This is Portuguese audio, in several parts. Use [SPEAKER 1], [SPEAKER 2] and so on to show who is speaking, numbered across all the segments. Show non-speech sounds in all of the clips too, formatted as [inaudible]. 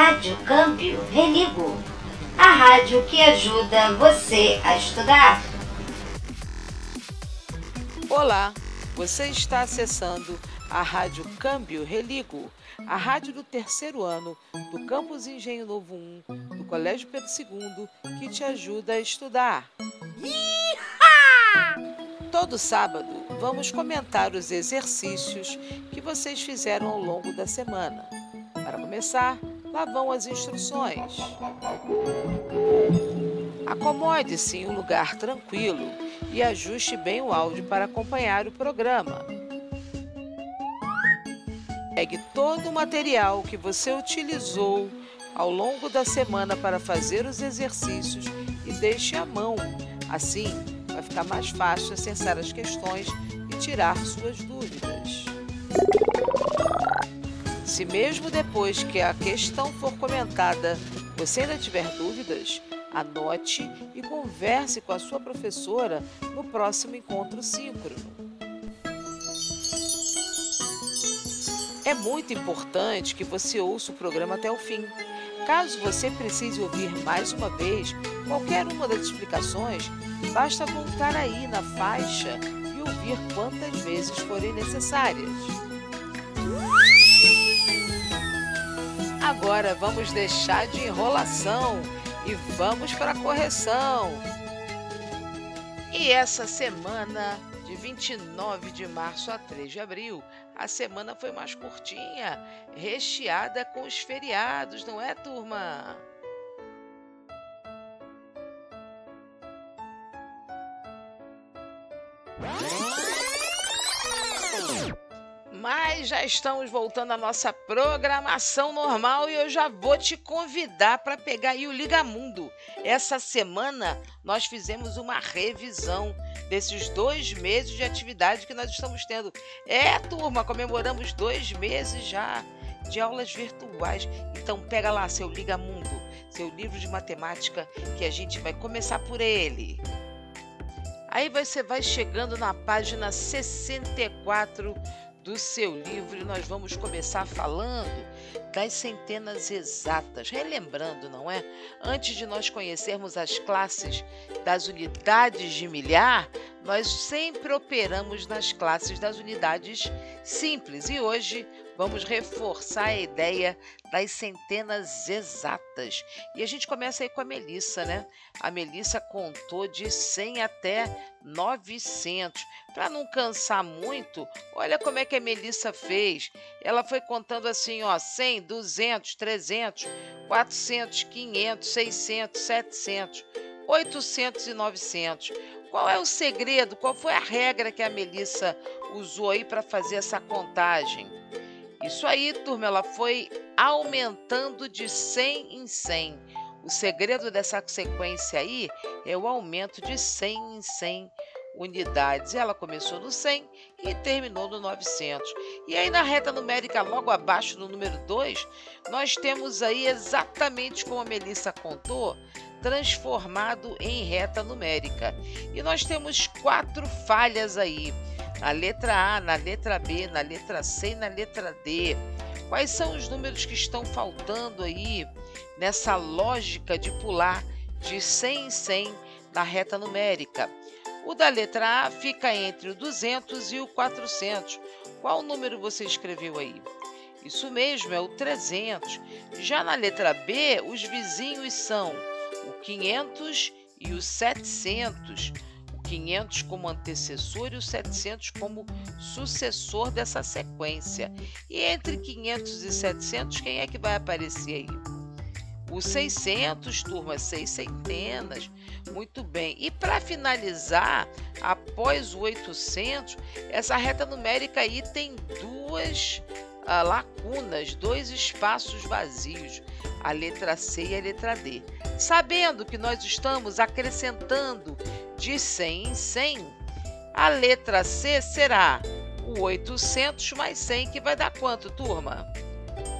[SPEAKER 1] Rádio Câmbio Religo, a rádio que ajuda você a estudar.
[SPEAKER 2] Olá, você está acessando a Rádio Câmbio Religo, a rádio do terceiro ano do Campus Engenho Novo 1 do Colégio Pedro II, que te ajuda a estudar. Todo sábado vamos comentar os exercícios que vocês fizeram ao longo da semana. Para começar, lá vão as instruções. Acomode-se em um lugar tranquilo e ajuste bem o áudio para acompanhar o programa. Pegue todo o material que você utilizou ao longo da semana para fazer os exercícios e deixe à mão. Assim, vai ficar mais fácil acessar as questões e tirar suas dúvidas. Se mesmo depois que a questão for comentada você ainda tiver dúvidas, anote e converse com a sua professora no próximo encontro síncrono. É muito importante que você ouça o programa até o fim. Caso você precise ouvir mais uma vez qualquer uma das explicações, basta voltar aí na faixa e ouvir quantas vezes forem necessárias. Agora vamos deixar de enrolação e vamos para a correção. E essa semana, de 29 de março a 3 de abril, a semana foi mais curtinha, recheada com os feriados, não é, turma? Mas já estamos voltando à nossa programação normal e eu já vou te convidar para pegar aí o Liga Mundo. Essa semana nós fizemos uma revisão desses dois meses de atividade que nós estamos tendo. É, turma, comemoramos dois meses já de aulas virtuais. Então pega lá seu Liga Mundo, seu livro de matemática, que a gente vai começar por ele. Aí você vai chegando na página 64 do seu livro nós vamos começar falando das centenas exatas. Relembrando, não é? Antes de nós conhecermos as classes das unidades de milhar, nós sempre operamos nas classes das unidades simples e hoje vamos reforçar a ideia das centenas exatas. E a gente começa aí com a Melissa, né? A Melissa contou de 100 até 900. Para não cansar muito, olha como é que a Melissa fez. Ela foi contando assim, ó, 100, 200, 300, 400, 500, 600, 700, 800 e 900. Qual é o segredo? Qual foi a regra que a Melissa usou aí para fazer essa contagem? Isso aí, turma, ela foi aumentando de 100 em 100. O segredo dessa sequência aí é o aumento de 100 em 100 unidades. Ela começou no 100 e terminou no 900. E aí na reta numérica, logo abaixo do número 2, nós temos aí exatamente como a Melissa contou, transformado em reta numérica. E nós temos quatro falhas aí na letra A, na letra B, na letra C e na letra D. Quais são os números que estão faltando aí nessa lógica de pular de 100 em 100 na reta numérica? O da letra A fica entre o 200 e o 400. Qual número você escreveu aí? Isso mesmo, é o 300. Já na letra B, os vizinhos são o 500 e o 700. 500 como antecessor e o 700 como sucessor dessa sequência. E entre 500 e 700, quem é que vai aparecer aí? O 600, turma, seis centenas. Muito bem. E para finalizar, após o 800, essa reta numérica aí tem duas uh, lacunas, dois espaços vazios, a letra C e a letra D. Sabendo que nós estamos acrescentando de 100 em 100, a letra C será o 800 mais 100, que vai dar quanto, turma?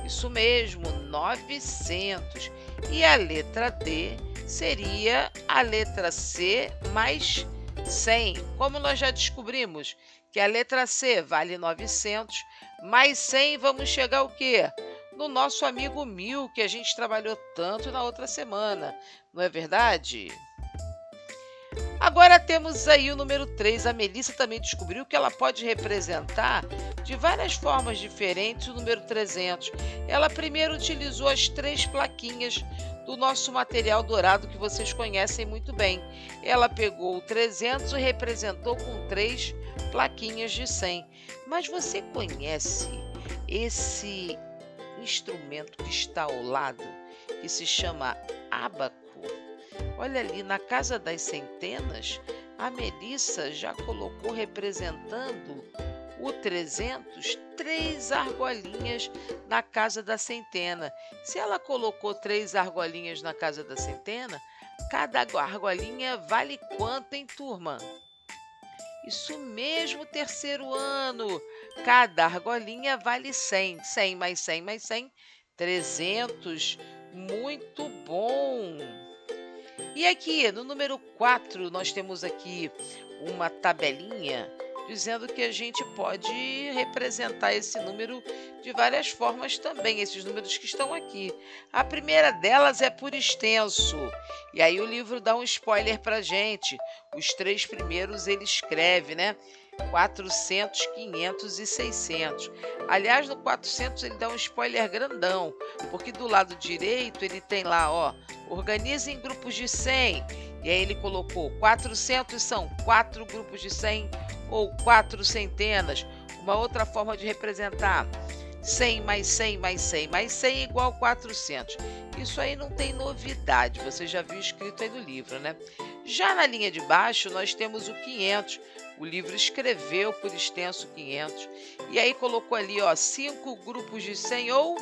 [SPEAKER 2] Isso mesmo, 900. E a letra D seria a letra C mais 100. Como nós já descobrimos que a letra C vale 900, mais 100 vamos chegar ao quê? no nosso amigo Mil, que a gente trabalhou tanto na outra semana, não é verdade? Agora temos aí o número 3. A Melissa também descobriu que ela pode representar de várias formas diferentes o número 300. Ela primeiro utilizou as três plaquinhas do nosso material dourado que vocês conhecem muito bem. Ela pegou o 300 e representou com três plaquinhas de 100. Mas você conhece esse instrumento que está ao lado, que se chama abaco? Olha ali, na Casa das Centenas, a Melissa já colocou representando o 300 três argolinhas na Casa da Centena. Se ela colocou três argolinhas na Casa da Centena, cada argolinha vale quanto em turma? Isso mesmo, terceiro ano. Cada argolinha vale 100. 100 mais 100 mais 100, 300. Muito bom! E aqui, no número 4, nós temos aqui uma tabelinha dizendo que a gente pode representar esse número de várias formas também, esses números que estão aqui. A primeira delas é por extenso. E aí o livro dá um spoiler para gente. Os três primeiros ele escreve, né? 400, 500 e 600. Aliás, no 400 ele dá um spoiler grandão, porque do lado direito ele tem lá, ó, organize em grupos de 100. E aí ele colocou 400 são quatro grupos de 100 ou quatro centenas. Uma outra forma de representar 100 mais 100 mais 100 mais 100 igual 400. Isso aí não tem novidade, você já viu escrito aí no livro, né? Já na linha de baixo, nós temos o 500. O livro escreveu por extenso 500. E aí colocou ali, ó, cinco grupos de 100 ou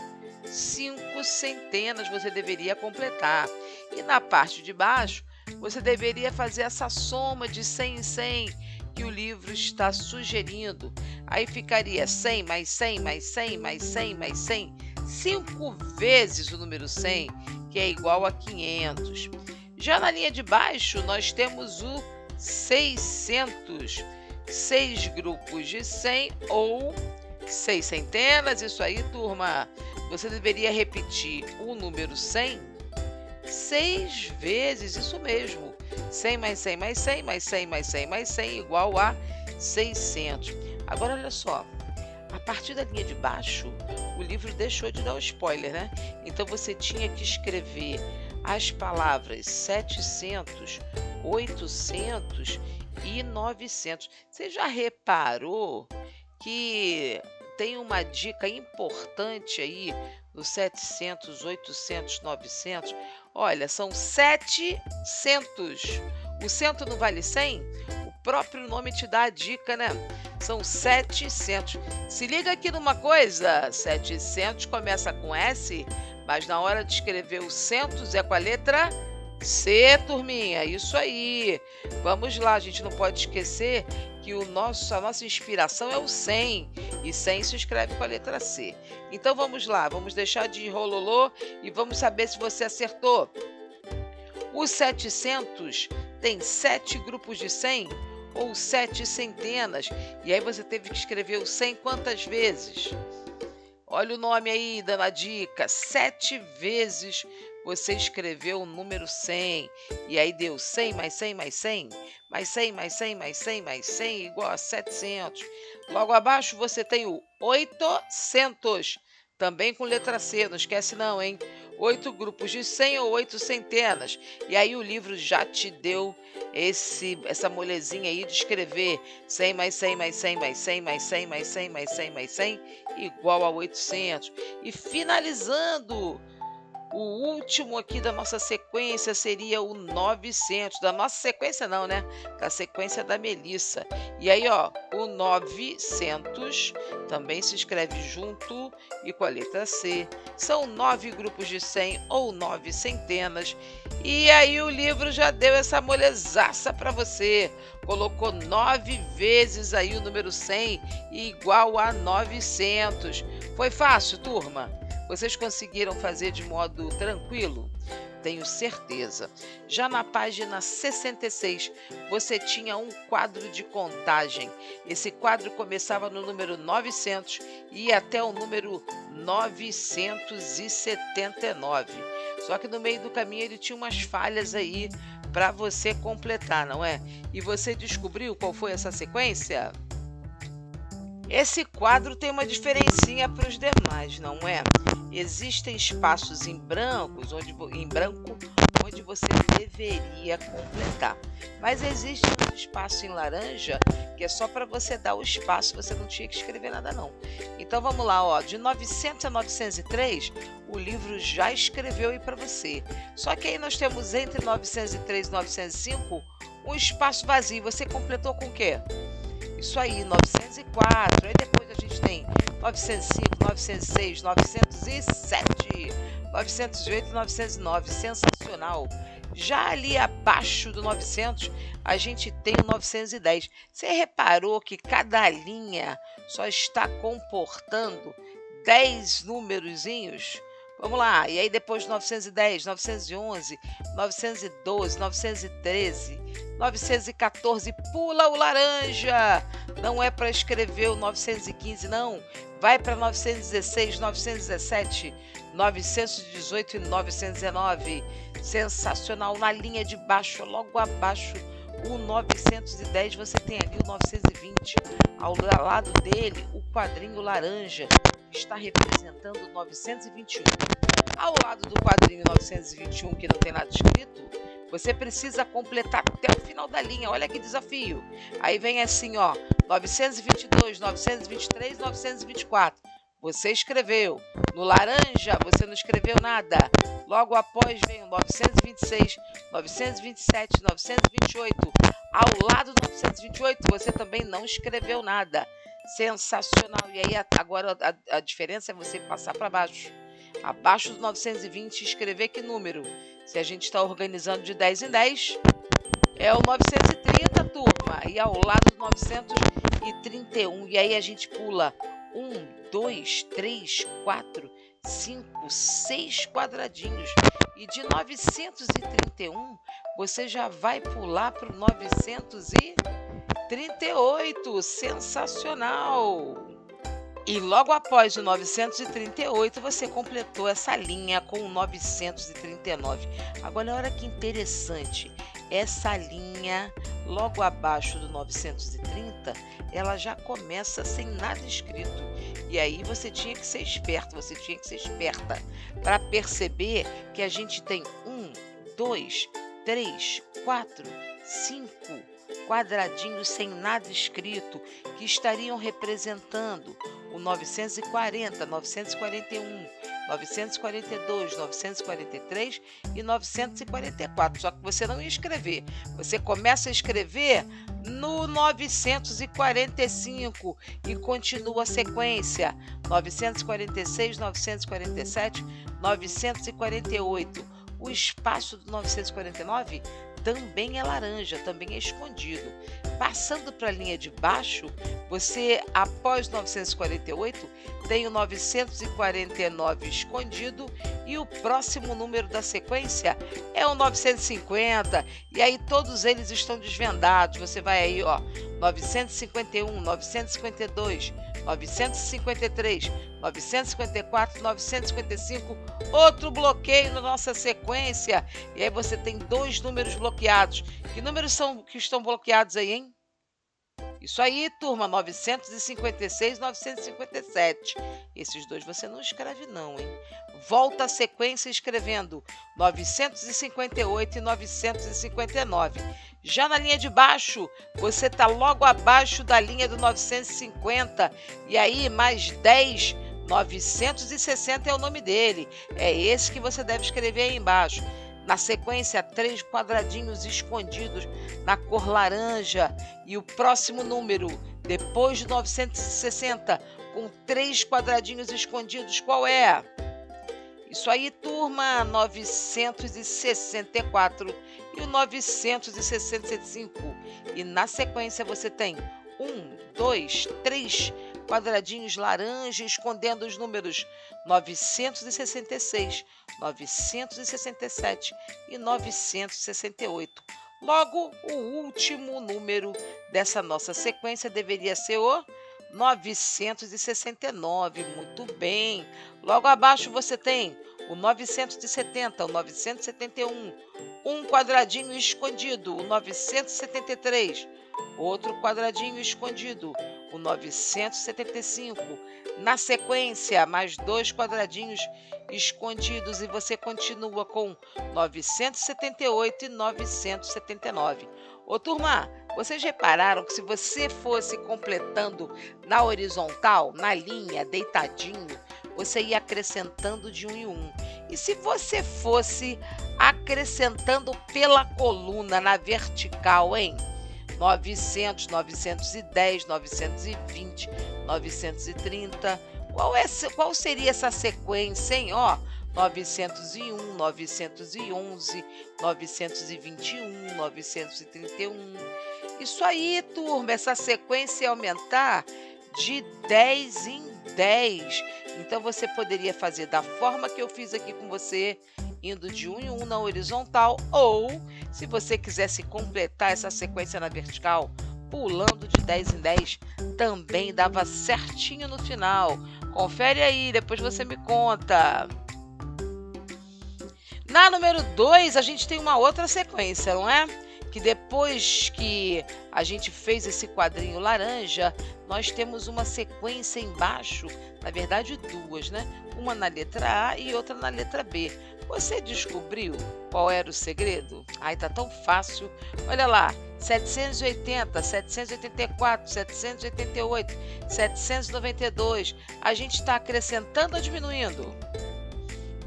[SPEAKER 2] cinco centenas você deveria completar. E na parte de baixo, você deveria fazer essa soma de 100 em 100 que o livro está sugerindo. Aí ficaria 100 mais 100 mais 100 mais 100 mais 100, cinco vezes o número 100, que é igual a 500. Já na linha de baixo, nós temos o 600, seis grupos de 100 ou seis centenas. Isso aí, turma, você deveria repetir o número 100 seis vezes, isso mesmo. 100 mais 100 mais 100 mais 100 mais 100 mais 100 igual a 600. Agora, olha só. A partir da linha de baixo, o livro deixou de dar o spoiler, né? Então você tinha que escrever as palavras 700, 800 e 900. Você já reparou que tem uma dica importante aí no 700, 800, 900? Olha, são 700. O cento não vale 100? O próprio nome te dá a dica, né? São 700. Se liga aqui numa coisa: 700 começa com S, mas na hora de escrever o centos é com a letra C, turminha. Isso aí. Vamos lá, a gente não pode esquecer que o nosso, a nossa inspiração é o 100 e 100 se escreve com a letra C. Então vamos lá, vamos deixar de rololô e vamos saber se você acertou. O 700 tem sete grupos de 100 ou sete centenas. E aí você teve que escrever o 100 quantas vezes? Olha o nome aí, dando a dica. Sete vezes você escreveu o número 100. E aí deu 100 mais 100 mais 100, mais 100 mais 100 mais 100 mais 100 igual a 700. Logo abaixo você tem o 800, também com letra C, não esquece não, hein? Oito grupos de 100 ou oito centenas. E aí o livro já te deu esse essa molezinha aí de escrever 100 mais 100 mais 100 mais 100 mais 100 mais 100 mais 100 mais 100 igual a 800. E finalizando o último aqui da nossa sequência seria o 900. Da nossa sequência não, né? Da sequência da Melissa. E aí, ó, o 900 também se escreve junto e com a letra C. São nove grupos de 100 ou nove centenas. E aí o livro já deu essa molezaça para você. Colocou nove vezes aí o número 100 igual a 900. Foi fácil, turma? Vocês conseguiram fazer de modo tranquilo? tenho certeza. Já na página 66, você tinha um quadro de contagem. Esse quadro começava no número 900 e ia até o número 979. Só que no meio do caminho ele tinha umas falhas aí para você completar, não é? E você descobriu qual foi essa sequência? Esse quadro tem uma diferencinha para os demais, não é? Existem espaços em brancos, onde em branco, onde você deveria completar. Mas existe um espaço em laranja que é só para você dar o espaço, você não tinha que escrever nada não. Então vamos lá, ó, de 900 a 903, o livro já escreveu aí para você. Só que aí nós temos entre 903 e 905 um espaço vazio. Você completou com o quê? Isso aí, 904. Aí depois a gente tem 905, 906, 907, 908 909. Sensacional. Já ali abaixo do 900, a gente tem o 910. Você reparou que cada linha só está comportando 10 númerozinhos? Vamos lá, e aí depois 910, 911, 912, 913, 914, pula o laranja. Não é para escrever o 915, não. Vai para 916, 917, 918 e 919. Sensacional. Na linha de baixo, logo abaixo, o 910, você tem ali o 920. Ao lado dele, o quadrinho laranja está representando o 921. Ao lado do quadrinho 921, que não tem nada escrito, você precisa completar até o final da linha. Olha que desafio. Aí vem assim, ó, 922, 923, 924. Você escreveu. No laranja, você não escreveu nada. Logo após vem o 926, 927, 928. Ao lado do 928, você também não escreveu nada. Sensacional. E aí, agora a, a diferença é você passar para baixo. Abaixo do 920, escrever que número? Se a gente está organizando de 10 em 10, é o 930, turma. E ao lado do 931. E aí a gente pula 1, 2, 3, 4, 5, 6 quadradinhos. E de 931, você já vai pular para o 938. Sensacional! E logo após o 938, você completou essa linha com o 939. Agora, olha que interessante. Essa linha, logo abaixo do 930, ela já começa sem nada escrito. E aí você tinha que ser esperto, você tinha que ser esperta para perceber que a gente tem um, dois, três, quatro, cinco quadradinhos sem nada escrito que estariam representando o 940, 941, 942, 943 e 944. Só que você não ia escrever. Você começa a escrever no 945 e continua a sequência: 946, 947, 948. O espaço do 949 também é laranja, também é escondido. Passando para a linha de baixo, você, após 948, tem o 949 escondido e o próximo número da sequência é o 950. E aí todos eles estão desvendados. Você vai aí, ó, 951, 952, 953, 954, 955, outro bloqueio na nossa sequência. E aí você tem dois números bloqueados. Que números são que estão bloqueados aí, hein? Isso aí, turma, 956, 957. Esses dois você não escreve não, hein? Volta a sequência escrevendo 958 e 959. Já na linha de baixo, você está logo abaixo da linha do 950. E aí, mais 10, 960 é o nome dele. É esse que você deve escrever aí embaixo. Na sequência, três quadradinhos escondidos na cor laranja. E o próximo número, depois de 960, com três quadradinhos escondidos, qual é? Isso aí, turma, 964 e o 965. E na sequência você tem um, dois, três quadradinhos laranja escondendo os números 966, 967 e 968. Logo, o último número dessa nossa sequência deveria ser o 969. Muito bem. Logo abaixo você tem o 970, o 971, um quadradinho escondido, o 973, outro quadradinho escondido, o 975. Na sequência, mais dois quadradinhos escondidos e você continua com 978 e 979. Ô turma, vocês repararam que se você fosse completando na horizontal, na linha, deitadinho, você ia acrescentando de um em um. E se você fosse acrescentando pela coluna na vertical, hein? 900, 910, 920, 930. Qual, é, qual seria essa sequência, hein? Ó, 901, 911, 921, 931. Isso aí, turma, essa sequência ia aumentar de 10 em 10. Então você poderia fazer da forma que eu fiz aqui com você, indo de um em um na horizontal, ou se você quisesse completar essa sequência na vertical, pulando de 10 em 10, também dava certinho no final. Confere aí, depois você me conta. Na número 2, a gente tem uma outra sequência, não é? Que depois que a gente fez esse quadrinho laranja, nós temos uma sequência embaixo, na verdade duas, né? Uma na letra A e outra na letra B. Você descobriu qual era o segredo? Ai, tá tão fácil. Olha lá, 780, 784, 788, 792. A gente está acrescentando ou diminuindo?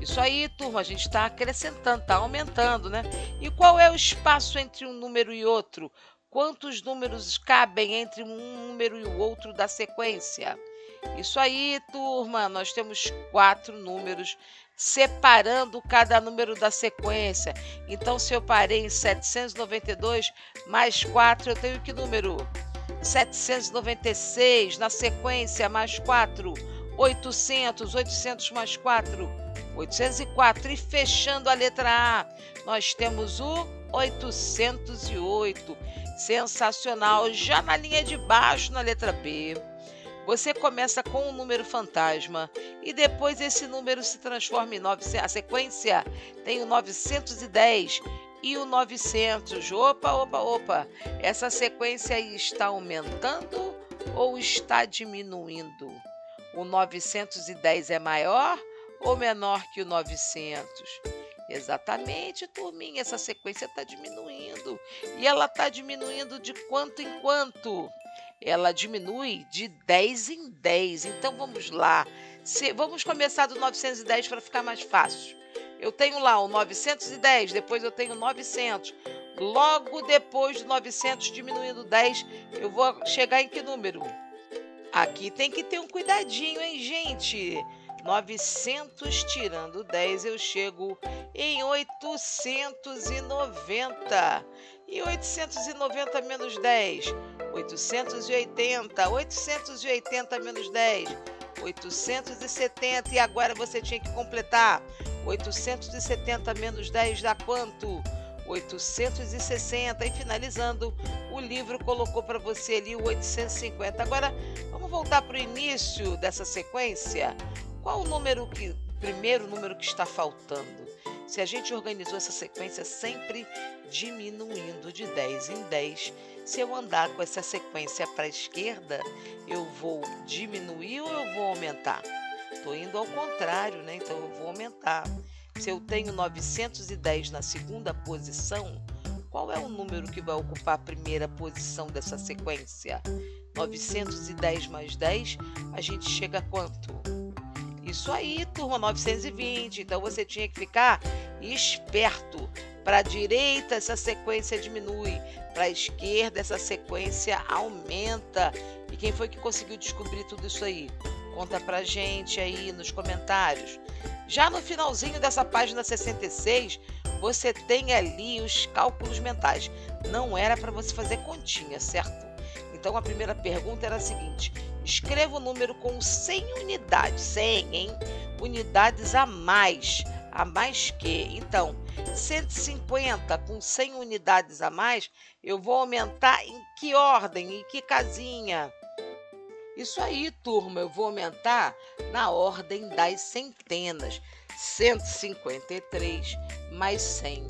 [SPEAKER 2] Isso aí, turma, a gente está acrescentando, está aumentando, né? E qual é o espaço entre um número e outro? Quantos números cabem entre um número e o outro da sequência? Isso aí, turma, nós temos quatro números separando cada número da sequência. Então, se eu parei em 792 mais 4, eu tenho que número? 796 na sequência mais 4, 800, 800 mais 4, 804. E fechando a letra A, nós temos o 808. Sensacional. Já na linha de baixo, na letra B, você começa com um número fantasma e depois esse número se transforma em 900. A sequência tem o 910 e o 900. Opa, opa, opa. Essa sequência aí está aumentando ou está diminuindo? O 910 é maior ou menor que o 900? Exatamente, turminha, essa sequência está diminuindo. E ela está diminuindo de quanto em quanto? ela diminui de 10 em 10. Então vamos lá. Se, vamos começar do 910 para ficar mais fácil. Eu tenho lá o 910, depois eu tenho 900. Logo depois do 900 diminuindo 10, eu vou chegar em que número? Aqui tem que ter um cuidadinho, hein, gente? 900 tirando 10, eu chego em 890. E 890 menos 10? 880. 880 menos 10? 870. E agora você tinha que completar. 870 menos 10 dá quanto? 860. E finalizando, o livro colocou para você ali o 850. Agora, vamos voltar para o início dessa sequência. Qual o número que, primeiro número que está faltando? Se a gente organizou essa sequência sempre diminuindo de 10 em 10, se eu andar com essa sequência para a esquerda, eu vou diminuir ou eu vou aumentar? Estou indo ao contrário, né? Então eu vou aumentar. Se eu tenho 910 na segunda posição, qual é o número que vai ocupar a primeira posição dessa sequência? 910 mais 10, a gente chega a quanto? Isso aí, turma 920. Então você tinha que ficar esperto. Para a direita, essa sequência diminui. Para a esquerda, essa sequência aumenta. E quem foi que conseguiu descobrir tudo isso aí? Conta pra gente aí nos comentários. Já no finalzinho dessa página 66, você tem ali os cálculos mentais. Não era para você fazer continha, certo? Então a primeira pergunta era a seguinte: escreva o número com 100 unidades, 100, hein? Unidades a mais. A mais que? Então, 150 com 100 unidades a mais, eu vou aumentar em que ordem, em que casinha? Isso aí, turma, eu vou aumentar na ordem das centenas. 153 mais 100.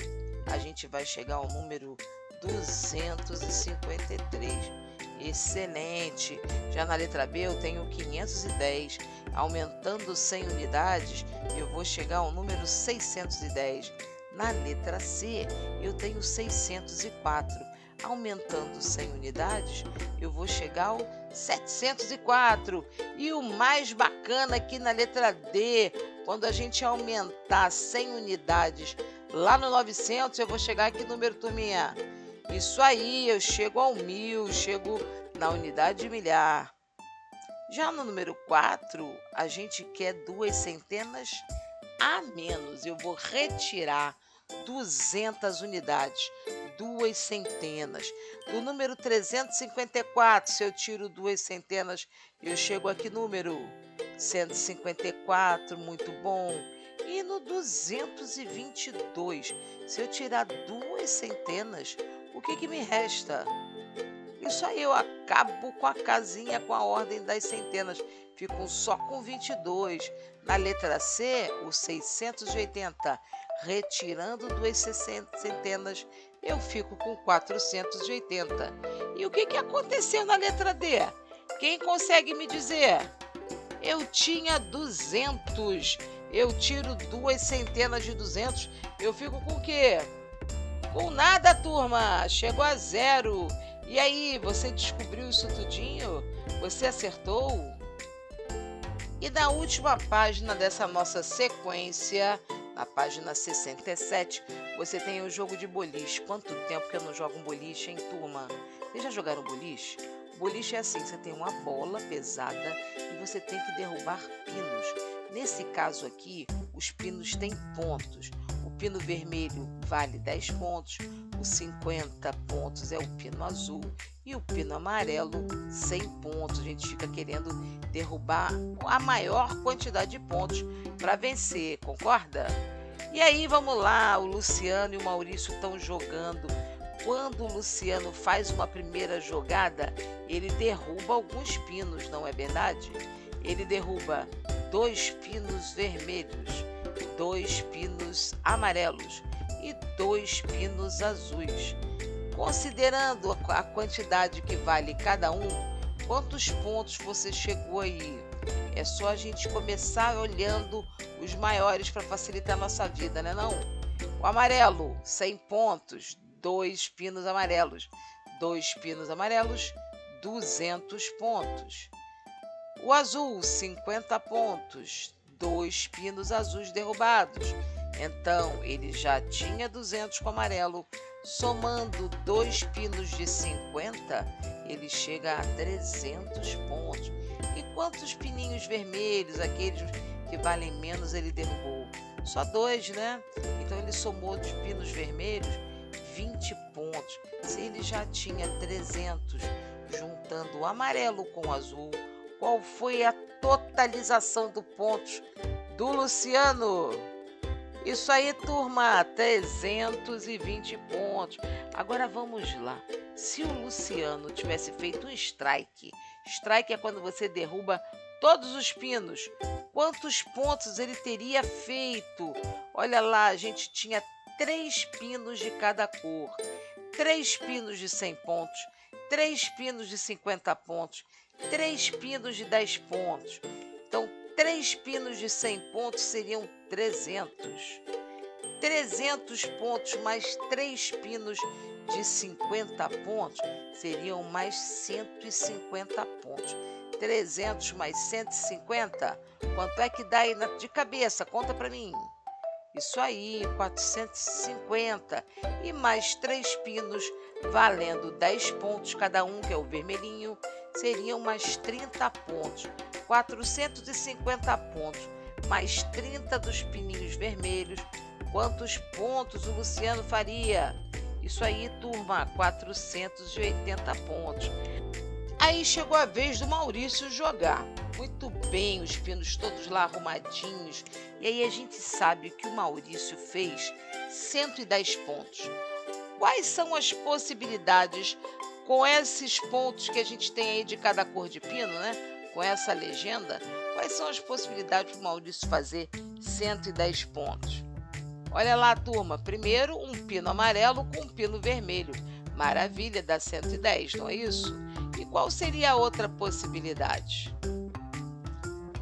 [SPEAKER 2] A gente vai chegar ao número 253. Excelente! Já na letra B eu tenho 510. Aumentando 100 unidades, eu vou chegar ao número 610. Na letra C, eu tenho 604. Aumentando 100 unidades, eu vou chegar ao 704. E o mais bacana aqui na letra D, quando a gente aumentar 100 unidades lá no 900, eu vou chegar aqui número turminha. Isso aí, eu chego ao mil, chego na unidade de milhar. Já no número 4, a gente quer duas centenas a menos. Eu vou retirar 200 unidades, duas centenas. Do número 354, se eu tiro duas centenas, eu chego aqui número 154, muito bom. E no 222, se eu tirar duas centenas, o que, que me resta? Isso aí eu acabo com a casinha com a ordem das centenas. Fico só com 22. Na letra C, o 680. Retirando duas centenas, eu fico com 480. E o que, que aconteceu na letra D? Quem consegue me dizer? Eu tinha 200. Eu tiro duas centenas de 200. Eu fico com o quê? Com nada, turma. Chegou a zero. E aí, você descobriu isso tudinho? Você acertou? E na última página dessa nossa sequência, na página 67, você tem o jogo de boliche. Quanto tempo que eu não jogo um boliche, hein, turma? Vocês já jogaram boliche? Boliche é assim, você tem uma bola pesada e você tem que derrubar pinos. Nesse caso aqui, os pinos têm pontos. O pino vermelho vale 10 pontos, os 50 pontos é o pino azul e o pino amarelo 100 pontos. A gente fica querendo derrubar a maior quantidade de pontos para vencer, concorda? E aí vamos lá, o Luciano e o Maurício estão jogando. Quando o Luciano faz uma primeira jogada, ele derruba alguns pinos, não é verdade? Ele derruba dois pinos vermelhos, dois pinos amarelos, e dois pinos azuis. Considerando a quantidade que vale cada um, quantos pontos você chegou aí? É só a gente começar olhando os maiores para facilitar a nossa vida, né não? O amarelo, 100 pontos, dois pinos amarelos. Dois pinos amarelos, 200 pontos. O azul, 50 pontos, dois pinos azuis derrubados. Então, ele já tinha 200 com amarelo. Somando dois pinos de 50, ele chega a 300 pontos. E quantos pininhos vermelhos, aqueles que valem menos, ele derrubou? Só dois, né? Então, ele somou dos pinos vermelhos 20 pontos. Se ele já tinha 300, juntando o amarelo com o azul, qual foi a totalização do pontos do Luciano? Isso aí, turma, 320 pontos. Agora vamos lá. Se o Luciano tivesse feito um strike, strike é quando você derruba todos os pinos. Quantos pontos ele teria feito? Olha lá, a gente tinha três pinos de cada cor, três pinos de 100 pontos, três pinos de 50 pontos, três pinos de 10 pontos. Então, três pinos de 100 pontos seriam 300. 300 pontos mais 3 pinos de 50 pontos seriam mais 150 pontos. 300 mais 150, quanto é que dá aí de cabeça? Conta para mim. Isso aí, 450. E mais 3 pinos, valendo 10 pontos cada um, que é o vermelhinho, seriam mais 30 pontos. 450 pontos mais 30 dos pininhos vermelhos, quantos pontos o Luciano faria? Isso aí, turma, 480 pontos. Aí chegou a vez do Maurício jogar. Muito bem, os pinos todos lá arrumadinhos. E aí a gente sabe que o Maurício fez 110 pontos. Quais são as possibilidades com esses pontos que a gente tem aí de cada cor de pino, né? Com essa legenda, quais são as possibilidades para o Maurício fazer 110 pontos? Olha lá, turma. Primeiro, um pino amarelo com um pino vermelho. Maravilha, dá 110, não é isso? E qual seria a outra possibilidade?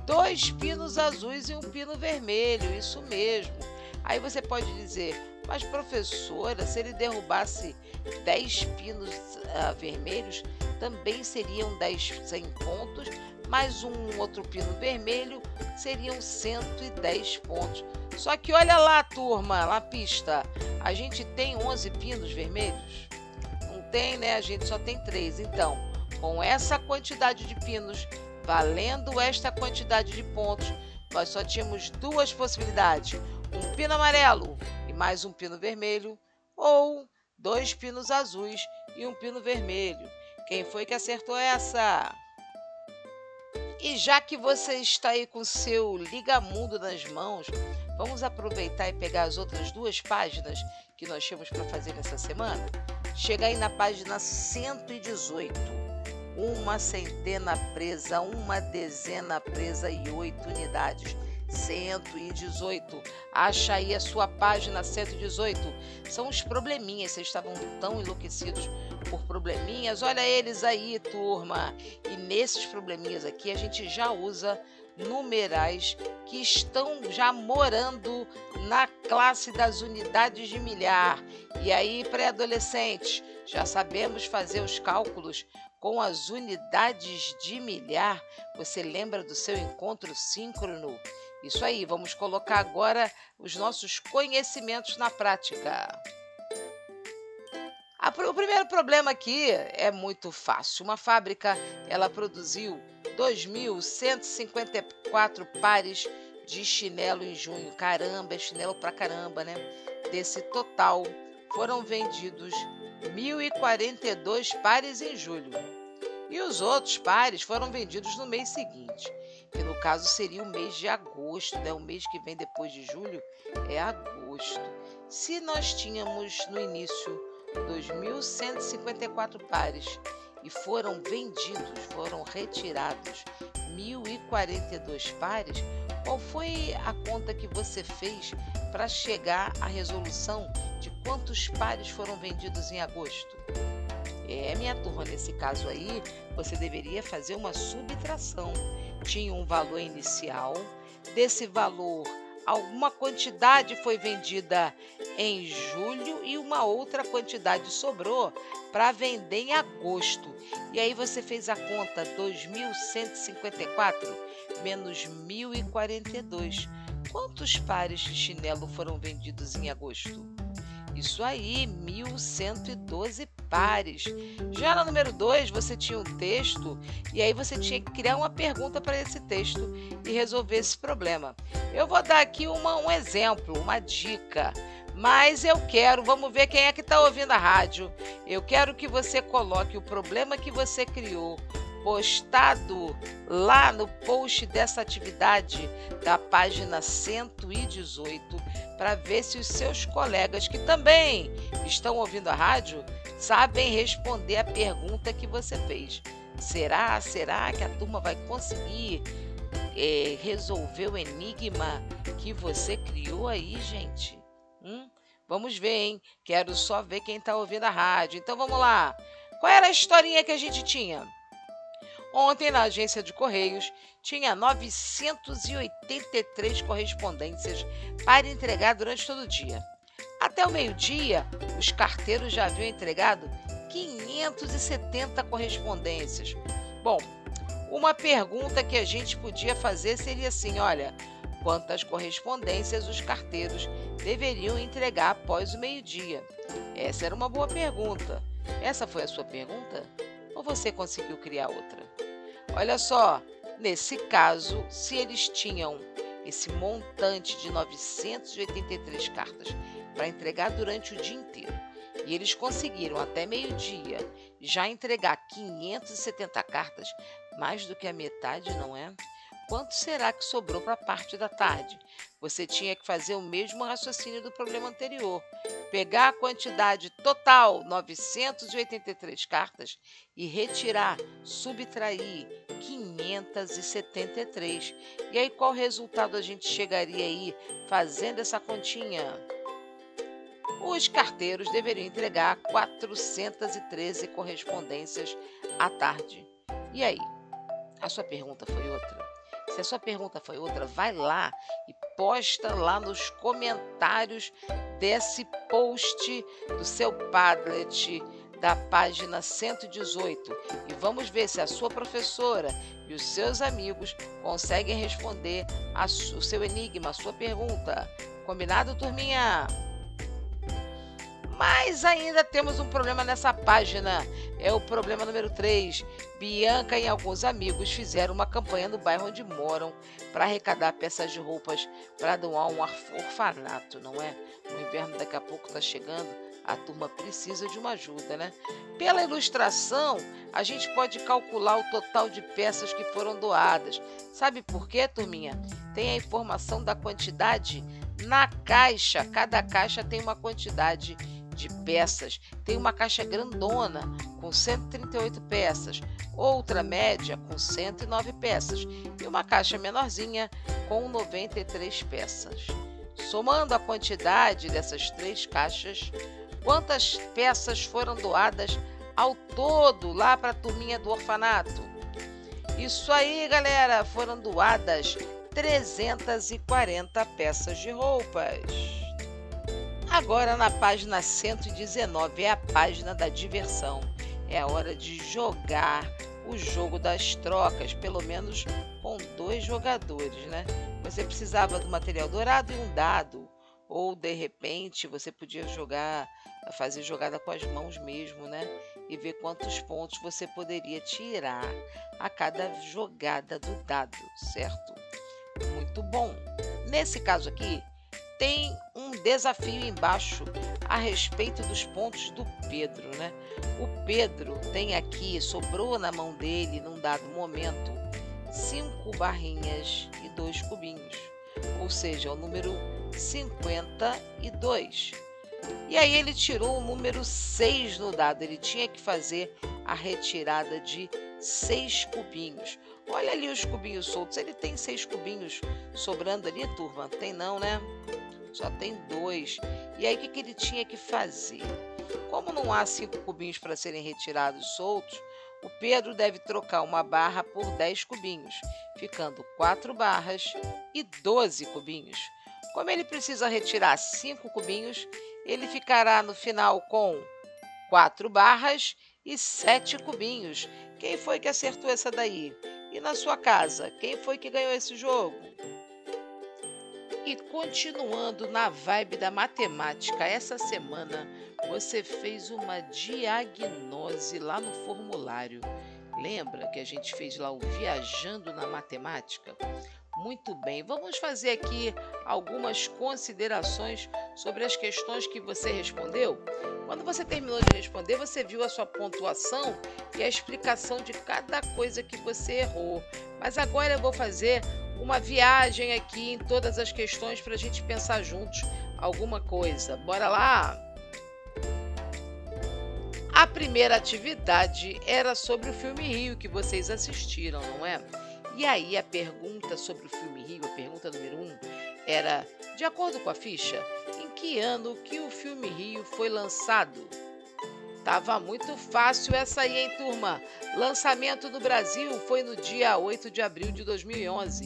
[SPEAKER 2] Dois pinos azuis e um pino vermelho, isso mesmo. Aí você pode dizer, mas professora, se ele derrubasse 10 pinos uh, vermelhos, também seriam 10, 100 pontos, mais um outro pino vermelho seriam 110 pontos. Só que olha lá, turma, na pista, a gente tem 11 pinos vermelhos? Não tem, né? A gente só tem 3. Então, com essa quantidade de pinos, valendo esta quantidade de pontos, nós só tínhamos duas possibilidades: um pino amarelo mais um pino vermelho, ou dois pinos azuis e um pino vermelho. Quem foi que acertou essa? E já que você está aí com seu Ligamundo nas mãos, vamos aproveitar e pegar as outras duas páginas que nós temos para fazer nessa semana? Chega aí na página 118. Uma centena presa, uma dezena presa e oito unidades. 118. Acha aí a sua página 118. São os probleminhas. Vocês estavam tão enlouquecidos por probleminhas. Olha eles aí, turma. E nesses probleminhas aqui a gente já usa numerais que estão já morando na classe das unidades de milhar. E aí, pré-adolescentes, já sabemos fazer os cálculos com as unidades de milhar. Você lembra do seu encontro síncrono? Isso aí, vamos colocar agora os nossos conhecimentos na prática. O primeiro problema aqui é muito fácil. Uma fábrica, ela produziu 2.154 pares de chinelo em junho. Caramba, é chinelo pra caramba, né? Desse total, foram vendidos 1.042 pares em julho. E os outros pares foram vendidos no mês seguinte que no caso seria o mês de agosto, né? O mês que vem depois de julho é agosto. Se nós tínhamos no início 2.154 pares e foram vendidos, foram retirados 1.042 pares, qual foi a conta que você fez para chegar à resolução de quantos pares foram vendidos em agosto? É, minha turma, nesse caso aí, você deveria fazer uma subtração tinha um valor inicial. Desse valor, alguma quantidade foi vendida em julho e uma outra quantidade sobrou para vender em agosto. E aí você fez a conta 2.154 menos 1.042. Quantos pares de chinelo foram vendidos em agosto? Isso aí, 1112 pares. Já na número 2, você tinha um texto e aí você tinha que criar uma pergunta para esse texto e resolver esse problema. Eu vou dar aqui uma, um exemplo, uma dica. Mas eu quero, vamos ver quem é que está ouvindo a rádio. Eu quero que você coloque o problema que você criou postado lá no post dessa atividade da página 118 para ver se os seus colegas que também estão ouvindo a rádio sabem responder a pergunta que você fez. Será, será que a turma vai conseguir é, resolver o enigma que você criou aí, gente? Hum? Vamos ver, hein? Quero só ver quem está ouvindo a rádio. Então vamos lá. Qual era a historinha que a gente tinha? Ontem, na agência de Correios, tinha 983 correspondências para entregar durante todo o dia. Até o meio-dia, os carteiros já haviam entregado 570 correspondências. Bom, uma pergunta que a gente podia fazer seria assim: olha, quantas correspondências os carteiros deveriam entregar após o meio-dia? Essa era uma boa pergunta. Essa foi a sua pergunta? Ou você conseguiu criar outra? Olha só, nesse caso, se eles tinham esse montante de 983 cartas para entregar durante o dia inteiro, e eles conseguiram até meio-dia já entregar 570 cartas, mais do que a metade, não é? Quanto será que sobrou para a parte da tarde? Você tinha que fazer o mesmo raciocínio do problema anterior. Pegar a quantidade total, 983 cartas, e retirar, subtrair 573. E aí, qual resultado a gente chegaria aí fazendo essa continha? Os carteiros deveriam entregar 413 correspondências à tarde. E aí? A sua pergunta foi outra? Se a sua pergunta foi outra, vai lá e posta lá nos comentários desse post do seu Padlet da página 118 e vamos ver se a sua professora e os seus amigos conseguem responder o seu enigma, a sua pergunta. Combinado, turminha? Mas ainda temos um problema nessa página. É o problema número 3. Bianca e alguns amigos fizeram uma campanha no bairro onde moram para arrecadar peças de roupas para doar um orfanato, não é? O inverno daqui a pouco está chegando, a turma precisa de uma ajuda, né? Pela ilustração, a gente pode calcular o total de peças que foram doadas. Sabe por quê, turminha? Tem a informação da quantidade na caixa. Cada caixa tem uma quantidade de peças. Tem uma caixa grandona com 138 peças, outra média com 109 peças e uma caixa menorzinha com 93 peças. Somando a quantidade dessas três caixas, quantas peças foram doadas ao todo lá para a turminha do orfanato? Isso aí, galera, foram doadas 340 peças de roupas. Agora na página 119 é a página da diversão. É a hora de jogar o jogo das trocas, pelo menos com dois jogadores, né? Você precisava do material dourado e um dado, ou de repente você podia jogar, fazer jogada com as mãos mesmo, né? E ver quantos pontos você poderia tirar a cada jogada do dado, certo? Muito bom. Nesse caso aqui, tem um desafio embaixo a respeito dos pontos do Pedro, né? O Pedro tem aqui, sobrou na mão dele, num dado momento, cinco barrinhas e dois cubinhos, ou seja, o número 52. E aí ele tirou o número 6 no dado, ele tinha que fazer a retirada de seis cubinhos. Olha ali os cubinhos soltos, ele tem seis cubinhos sobrando ali, turma? Tem não, né? Só tem dois. E aí o que, que ele tinha que fazer? Como não há cinco cubinhos para serem retirados soltos, o Pedro deve trocar uma barra por 10 cubinhos, ficando 4 barras e 12 cubinhos. Como ele precisa retirar 5 cubinhos, ele ficará no final com 4 barras e 7 cubinhos. Quem foi que acertou essa daí? E na sua casa, quem foi que ganhou esse jogo? E continuando na vibe da matemática, essa semana você fez uma diagnose lá no formulário. Lembra que a gente fez lá o Viajando na Matemática? Muito bem, vamos fazer aqui algumas considerações sobre as questões que você respondeu. Quando você terminou de responder, você viu a sua pontuação e a explicação de cada coisa que você errou. Mas agora eu vou fazer uma viagem aqui em todas as questões para a gente pensar juntos alguma coisa. Bora lá? A primeira atividade era sobre o filme Rio que vocês assistiram, não é? E aí a pergunta sobre o filme Rio, a pergunta número um, era: de acordo com a ficha, em que ano que o filme Rio foi lançado? Tava muito fácil essa aí, hein, turma? Lançamento no Brasil foi no dia 8 de abril de 2011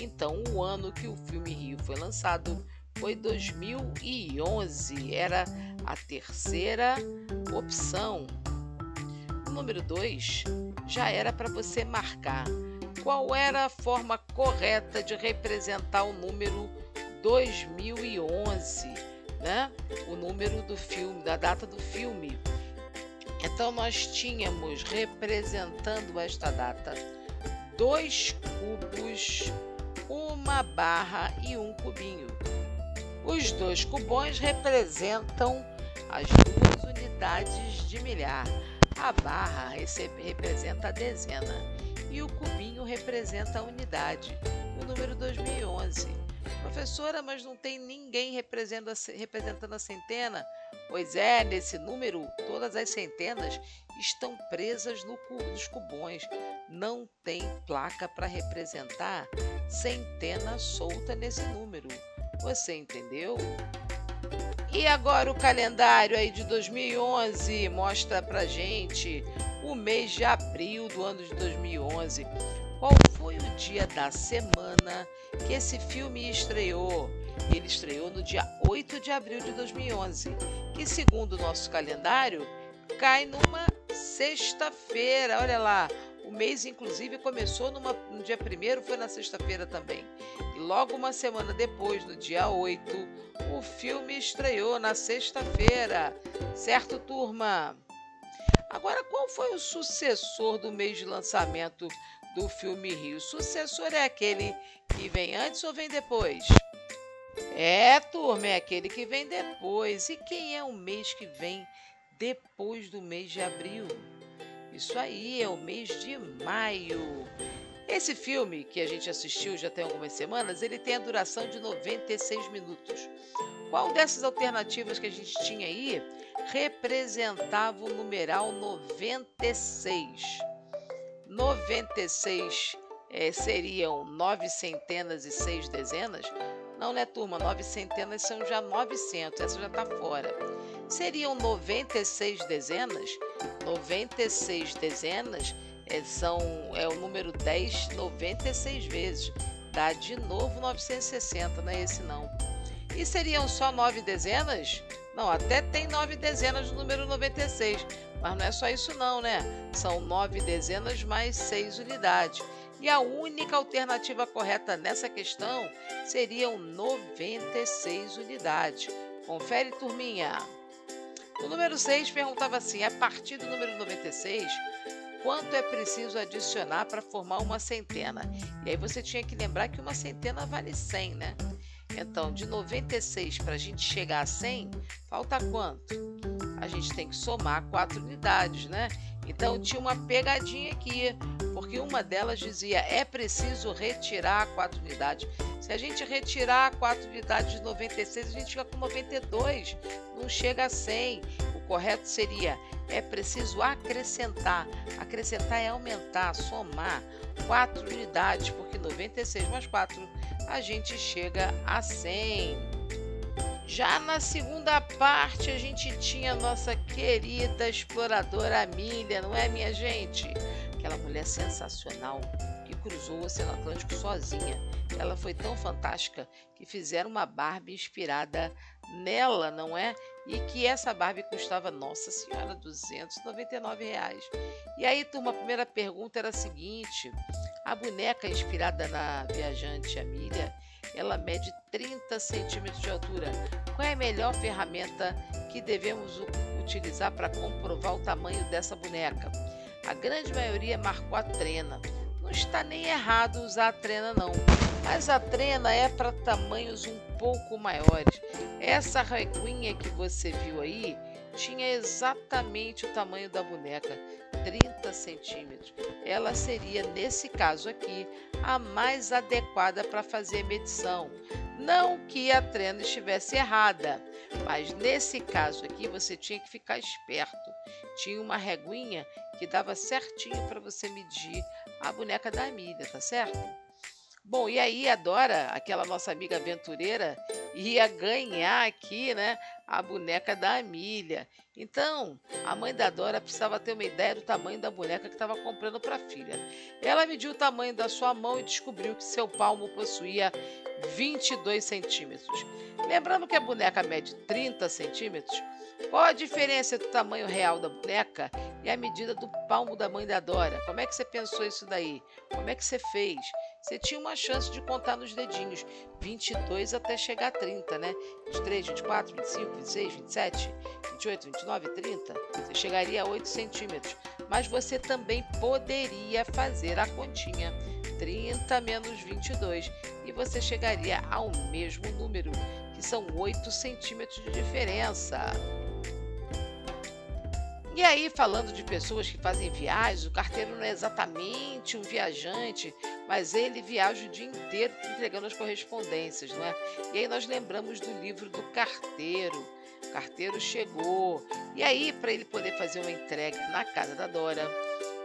[SPEAKER 2] então, o ano que o filme Rio foi lançado foi 2011, era a terceira opção. O número 2 já era para você marcar qual era a forma correta de representar o número 2011, né? O número do filme, da data do filme. Então nós tínhamos representando esta data dois cubos uma barra e um cubinho. Os dois cubões representam as duas unidades de milhar. A barra representa a dezena e o cubinho representa a unidade, o número 2011. Professora, mas não tem ninguém representando a centena? Pois é, nesse número, todas as centenas estão presas no nos cubões. Não tem placa para representar centena solta nesse número. Você entendeu? E agora o calendário aí de 2011 mostra pra gente o mês de abril do ano de 2011. Qual foi o dia da semana que esse filme estreou? Ele estreou no dia 8 de abril de 2011, que segundo o nosso calendário cai numa sexta-feira. Olha lá, o mês, inclusive, começou numa, no dia 1 foi na sexta-feira também. E logo uma semana depois, no dia 8, o filme estreou na sexta-feira. Certo, turma? Agora, qual foi o sucessor do mês de lançamento do filme Rio? O sucessor é aquele que vem antes ou vem depois? É, turma, é aquele que vem depois. E quem é o mês que vem depois do mês de abril? Isso aí é o mês de maio. Esse filme que a gente assistiu já tem algumas semanas, ele tem a duração de 96 minutos. Qual dessas alternativas que a gente tinha aí representava o numeral 96? 96 é, seriam nove centenas e seis dezenas? Não, né, turma? Nove centenas são já 900, essa já está fora. Seriam 96 dezenas? 96 dezenas é, são, é o número 10 96 vezes. Dá de novo 960, não é esse não. E seriam só nove dezenas? Não, até tem nove dezenas no número 96, mas não é só isso não, né? São nove dezenas mais seis unidades. E a única alternativa correta nessa questão seriam 96 unidades. Confere, turminha. O número 6 perguntava assim: a partir do número 96, quanto é preciso adicionar para formar uma centena? E aí você tinha que lembrar que uma centena vale 100, né? Então, de 96 para a gente chegar a 100, falta quanto? A gente tem que somar quatro unidades, né? Então, tinha uma pegadinha aqui, porque uma delas dizia é preciso retirar quatro unidades. Se a gente retirar quatro unidades de 96, a gente fica com 92, não chega a 100. O correto seria é preciso acrescentar. Acrescentar é aumentar, somar quatro unidades, porque 96 mais 4 a gente chega a 100. Já na segunda parte, a gente tinha a nossa querida exploradora Amília, não é, minha gente? Aquela mulher sensacional que cruzou o Oceano Atlântico sozinha. Ela foi tão fantástica que fizeram uma Barbie inspirada nela, não é? E que essa Barbie custava, nossa senhora, 299 reais. E aí, turma, a primeira pergunta era a seguinte: a boneca inspirada na viajante Amília, ela mede 30 centímetros de altura. Qual é a melhor ferramenta que devemos utilizar para comprovar o tamanho dessa boneca? A grande maioria marcou a trena. Não está nem errado usar a trena, não. Mas a trena é para tamanhos um pouco maiores. Essa reguinha que você viu aí tinha exatamente o tamanho da boneca, 30 centímetros. Ela seria, nesse caso aqui, a mais adequada para fazer medição. Não que a trena estivesse errada, mas nesse caso aqui você tinha que ficar esperto. Tinha uma reguinha que dava certinho para você medir a boneca da Amília, tá certo? Bom, e aí a Dora, aquela nossa amiga aventureira, ia ganhar aqui, né, a boneca da Amília. Então, a mãe da Dora precisava ter uma ideia do tamanho da boneca que estava comprando para a filha. Ela mediu o tamanho da sua mão e descobriu que seu palmo possuía 22 centímetros. Lembrando que a boneca mede 30 centímetros, qual a diferença do tamanho real da boneca e a medida do palmo da mãe da Dora? Como é que você pensou isso daí? Como é que você fez? Você tinha uma chance de contar nos dedinhos 22 até chegar a 30, né? 23, 24, 25, 26, 27, 28, 29, 30. Você chegaria a 8 centímetros. Mas você também poderia fazer a continha 30 menos 22 e você chegaria ao mesmo número, que são 8 centímetros de diferença. E aí, falando de pessoas que fazem viagens, o carteiro não é exatamente um viajante, mas ele viaja o dia inteiro entregando as correspondências, não é? E aí nós lembramos do livro do carteiro. O carteiro chegou. E aí, para ele poder fazer uma entrega na casa da Dora,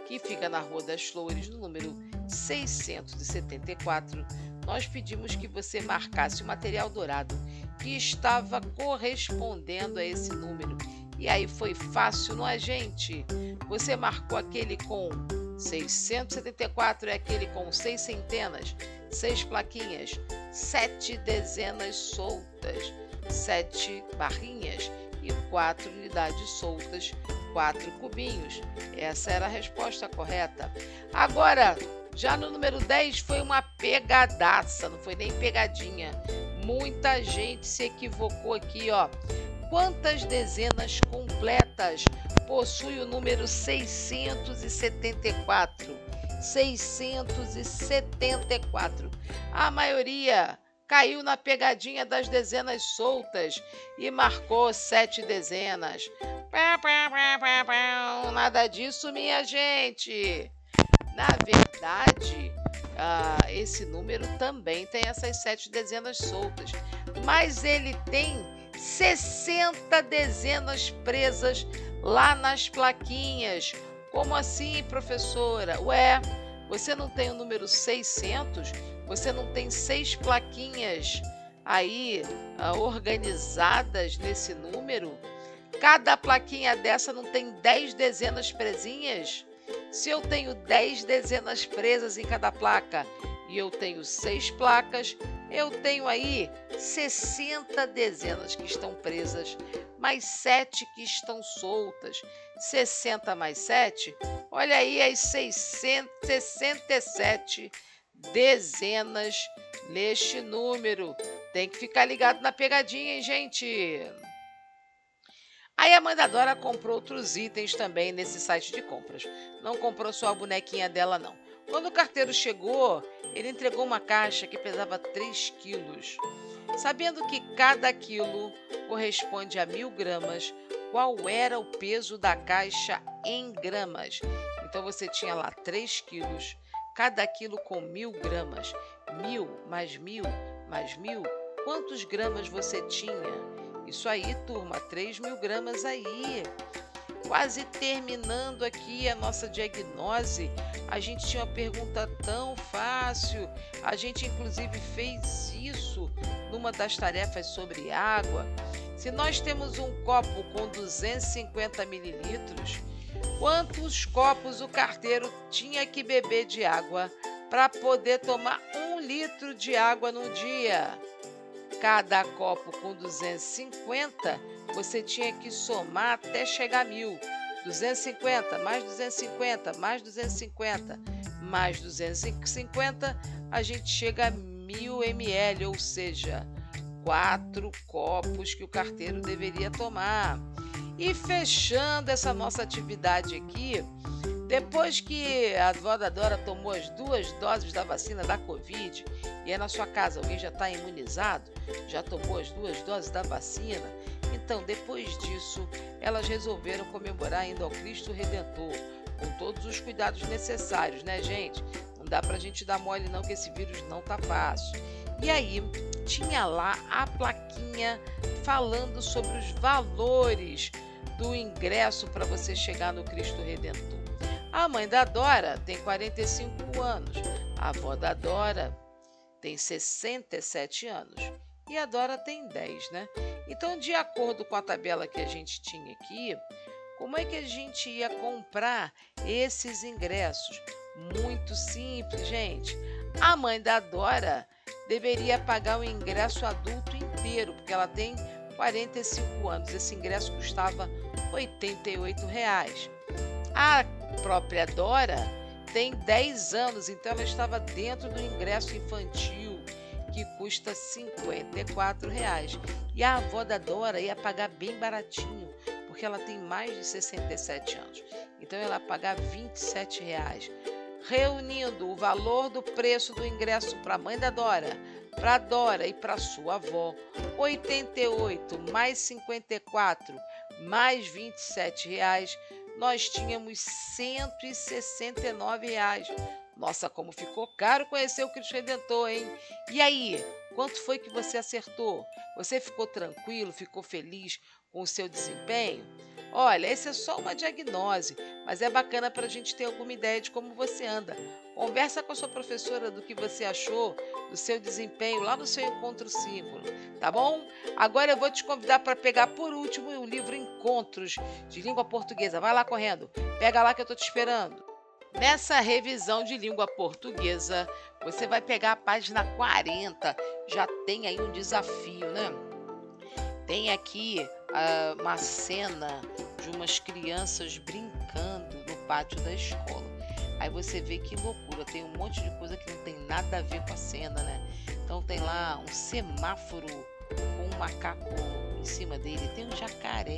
[SPEAKER 2] que fica na Rua das Flores, no número 674, nós pedimos que você marcasse o material dourado que estava correspondendo a esse número e aí foi fácil, não é, gente? Você marcou aquele com 674 é aquele com seis centenas, seis plaquinhas, sete dezenas soltas, sete barrinhas e quatro unidades soltas, quatro cubinhos. Essa era a resposta correta. Agora, já no número 10 foi uma pegadaça, não foi nem pegadinha. Muita gente se equivocou aqui, ó. Quantas dezenas completas possui o número 674? 674. A maioria caiu na pegadinha das dezenas soltas e marcou sete dezenas. Nada disso, minha gente. Na verdade, ah, esse número também tem essas sete dezenas soltas, mas ele tem 60 dezenas presas lá nas plaquinhas. Como assim, professora? Ué, você não tem o número 600? Você não tem seis plaquinhas aí uh, organizadas nesse número? Cada plaquinha dessa não tem 10 dezenas presinhas? Se eu tenho 10 dezenas presas em cada placa e eu tenho seis placas, eu tenho aí 60 dezenas que estão presas, mais 7 que estão soltas. 60 mais 7, olha aí as 667 dezenas neste número. Tem que ficar ligado na pegadinha, hein, gente? Aí a mandadora comprou outros itens também nesse site de compras. Não comprou só a bonequinha dela, não. Quando o carteiro chegou, ele entregou uma caixa que pesava 3 quilos. Sabendo que cada quilo corresponde a mil gramas, qual era o peso da caixa em gramas? Então você tinha lá 3 quilos, cada quilo com mil gramas. Mil mais mil mais mil, quantos gramas você tinha? Isso aí, turma, 3 mil gramas aí quase terminando aqui a nossa diagnose. A gente tinha uma pergunta tão fácil. A gente, inclusive, fez isso numa das tarefas sobre água. Se nós temos um copo com 250 mililitros, quantos copos o carteiro tinha que beber de água para poder tomar um litro de água no dia? Cada copo com 250 você tinha que somar até chegar a mil. 250, mais 250, mais 250, mais 250, a gente chega a mil ml, ou seja, quatro copos que o carteiro deveria tomar. E fechando essa nossa atividade aqui, depois que a avó da Dora tomou as duas doses da vacina da Covid e é na sua casa alguém já está imunizado, já tomou as duas doses da vacina, então depois disso elas resolveram comemorar indo ao Cristo Redentor, com todos os cuidados necessários, né, gente? Não dá pra gente dar mole não que esse vírus não tá fácil. E aí tinha lá a plaquinha falando sobre os valores do ingresso para você chegar no Cristo Redentor. A mãe da Dora tem 45 anos, a avó da Dora tem 67 anos e a Dora tem 10, né? Então, de acordo com a tabela que a gente tinha aqui, como é que a gente ia comprar esses ingressos? Muito simples, gente. A mãe da Dora deveria pagar o ingresso adulto inteiro, porque ela tem 45 anos. Esse ingresso custava 88 reais. A própria Dora tem 10 anos, então ela estava dentro do ingresso infantil, que custa 54 reais. E a avó da Dora ia pagar bem baratinho, porque ela tem mais de 67 anos. Então ela pagar 27 reais. Reunindo o valor do preço do ingresso para a mãe da Dora, para a Dora e para sua avó, 88 mais 54 mais 27 reais nós tínhamos 169 reais. Nossa, como ficou caro conhecer o Cristo Redentor, hein? E aí, quanto foi que você acertou? Você ficou tranquilo, ficou feliz com o seu desempenho? Olha, essa é só uma diagnose, mas é bacana para a gente ter alguma ideia de como você anda. Conversa com a sua professora do que você achou do seu desempenho lá no seu encontro símbolo, tá bom? Agora eu vou te convidar para pegar por último o livro Encontros de Língua Portuguesa. Vai lá correndo, pega lá que eu estou te esperando. Nessa revisão de língua portuguesa, você vai pegar a página 40. Já tem aí um desafio, né? Tem aqui uh, uma cena de umas crianças brincando no pátio da escola. Aí você vê que loucura, tem um monte de coisa que não tem nada a ver com a cena, né? Então tem lá um semáforo com um macaco em cima dele, tem um jacaré,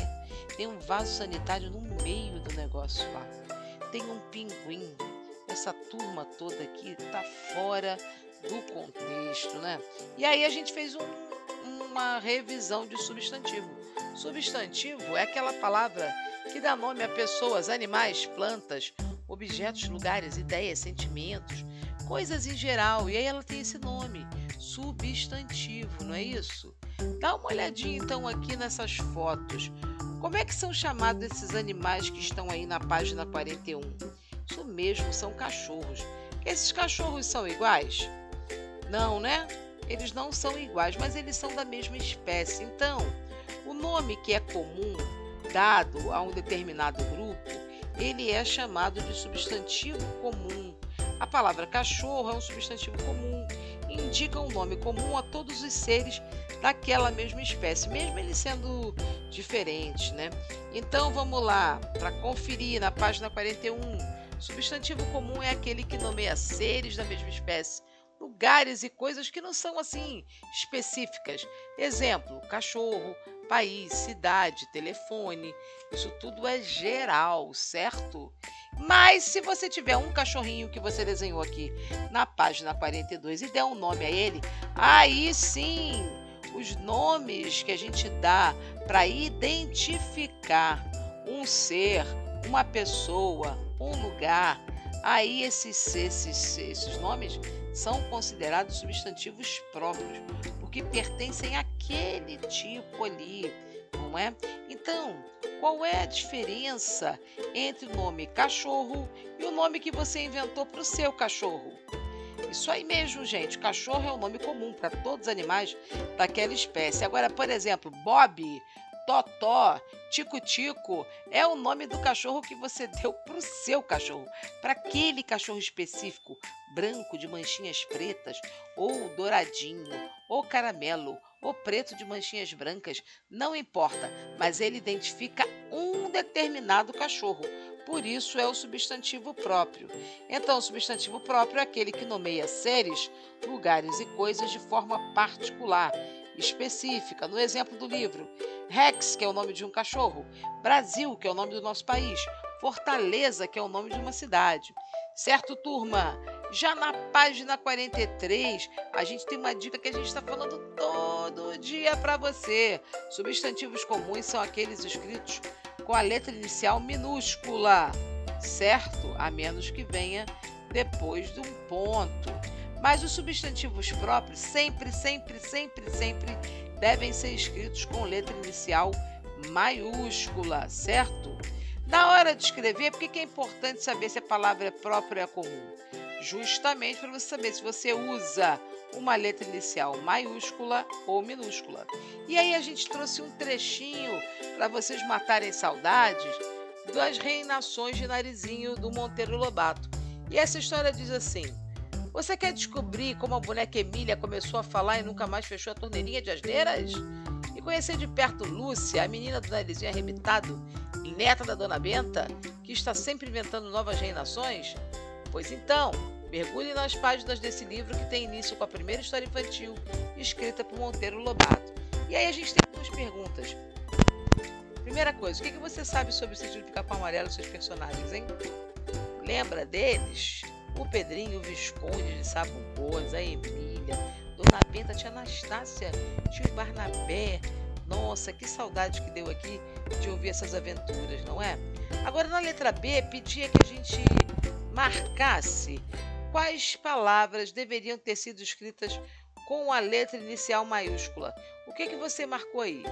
[SPEAKER 2] tem um vaso sanitário no meio do negócio lá, tem um pinguim. Essa turma toda aqui tá fora do contexto, né? E aí a gente fez um, uma revisão de substantivo. Substantivo é aquela palavra que dá nome a pessoas, animais, plantas, objetos, lugares, ideias, sentimentos, coisas em geral. E aí ela tem esse nome, substantivo, não é isso? Dá uma olhadinha então aqui nessas fotos. Como é que são chamados esses animais que estão aí na página 41? Isso mesmo, são cachorros. Esses cachorros são iguais? Não, né? Eles não são iguais, mas eles são da mesma espécie. Então, o nome que é comum dado a um determinado grupo, ele é chamado de substantivo comum. A palavra cachorro é um substantivo comum, indica um nome comum a todos os seres daquela mesma espécie, mesmo eles sendo diferentes, né? Então vamos lá, para conferir na página 41. Substantivo comum é aquele que nomeia seres da mesma espécie, lugares e coisas que não são assim específicas. Exemplo: cachorro, país, cidade, telefone. Isso tudo é geral, certo? Mas se você tiver um cachorrinho que você desenhou aqui na página 42 e der um nome a ele, aí sim, os nomes que a gente dá para identificar um ser, uma pessoa, um lugar, aí esses, esses, esses nomes são considerados substantivos próprios, porque pertencem àquele tipo ali, não é? Então, qual é a diferença entre o nome cachorro e o nome que você inventou para o seu cachorro? Isso aí mesmo, gente. Cachorro é um nome comum para todos os animais daquela espécie. Agora, por exemplo, Bob Totó, Tico-Tico é o nome do cachorro que você [laughs] deu para o seu cachorro, para aquele cachorro específico, branco de manchinhas pretas, ou douradinho, ou caramelo, ou preto de manchinhas brancas, não importa, mas ele identifica um determinado cachorro. Por isso é o substantivo próprio. Então, o substantivo próprio é aquele que nomeia seres, lugares e coisas de forma particular específica. No exemplo do livro, Rex, que é o nome de um cachorro, Brasil, que é o nome do nosso país, Fortaleza, que é o nome de uma cidade. Certo, turma? Já na página 43, a gente tem uma dica que a gente está falando todo dia para você. Substantivos comuns são aqueles escritos com a letra inicial minúscula, certo? A menos que venha depois de um ponto. Mas os substantivos próprios sempre, sempre, sempre, sempre devem ser escritos com letra inicial maiúscula, certo? Na hora de escrever, por que é importante saber se a palavra é própria ou é comum? Justamente para você saber se você usa uma letra inicial maiúscula ou minúscula. E aí a gente trouxe um trechinho para vocês matarem saudades das reinações de Narizinho do Monteiro Lobato. E essa história diz assim: você quer descobrir como a boneca Emília começou a falar e nunca mais fechou a torneirinha de asneiras? E conhecer de perto Lúcia, a menina do narizinho arrebitado, neta da dona Benta, que está sempre inventando novas reinações? Pois então, mergulhe nas páginas desse livro que tem início com a primeira história infantil, escrita por Monteiro Lobato. E aí a gente tem duas perguntas. Primeira coisa, o que você sabe sobre o sentido de capão amarelo e seus personagens, hein? Lembra deles? O Pedrinho, o Visconde de Sabugosa, a Emília, Dona Benta, tia Anastácia, tio Barnabé, Nossa, que saudade que deu aqui de ouvir essas aventuras, não é? Agora na letra B, pedia que a gente marcasse quais palavras deveriam ter sido escritas com a letra inicial maiúscula. O que que você marcou aí?